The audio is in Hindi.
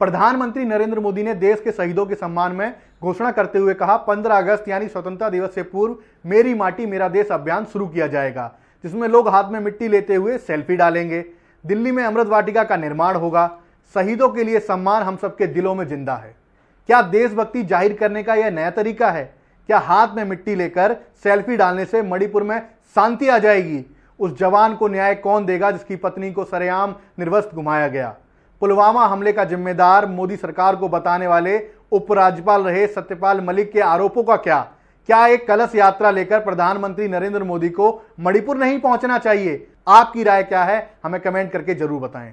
प्रधानमंत्री नरेंद्र मोदी ने देश के शहीदों के सम्मान में घोषणा करते हुए कहा 15 अगस्त यानी स्वतंत्रता दिवस से पूर्व मेरी माटी, मेरा देश अभियान शुरू किया जाएगा, जिसमें लोग हाथ में मिट्टी लेते हुए सेल्फी डालेंगे। दिल्ली में अमृत वाटिका का निर्माण होगा। शहीदों के लिए सम्मान हम सबके दिलों में ज़िंदा है। क्या देशभक्ति ज़ाहिर करने का यह नया तरीका है? क्या हाथ में मिट्टी लेकर सेल्फी डालने से मणिपुर में शांति आ जाएगी? उस जवान को न्याय कौन देगा जिसकी पत्नी को सरेआम निर्वस्त घुमाया गया? पुलवामा हमले का जिम्मेदार मोदी सरकार को बताने वाले उपराज्यपाल रहे सत्यपाल मलिक के आरोपों का क्या? क्या एक कलश यात्रा लेकर प्रधानमंत्री नरेंद्र मोदी को मणिपुर नहीं पहुँचना चाहिए? आपकी राय क्या है? हमें कमेंट करके ज़रूर बताएँ।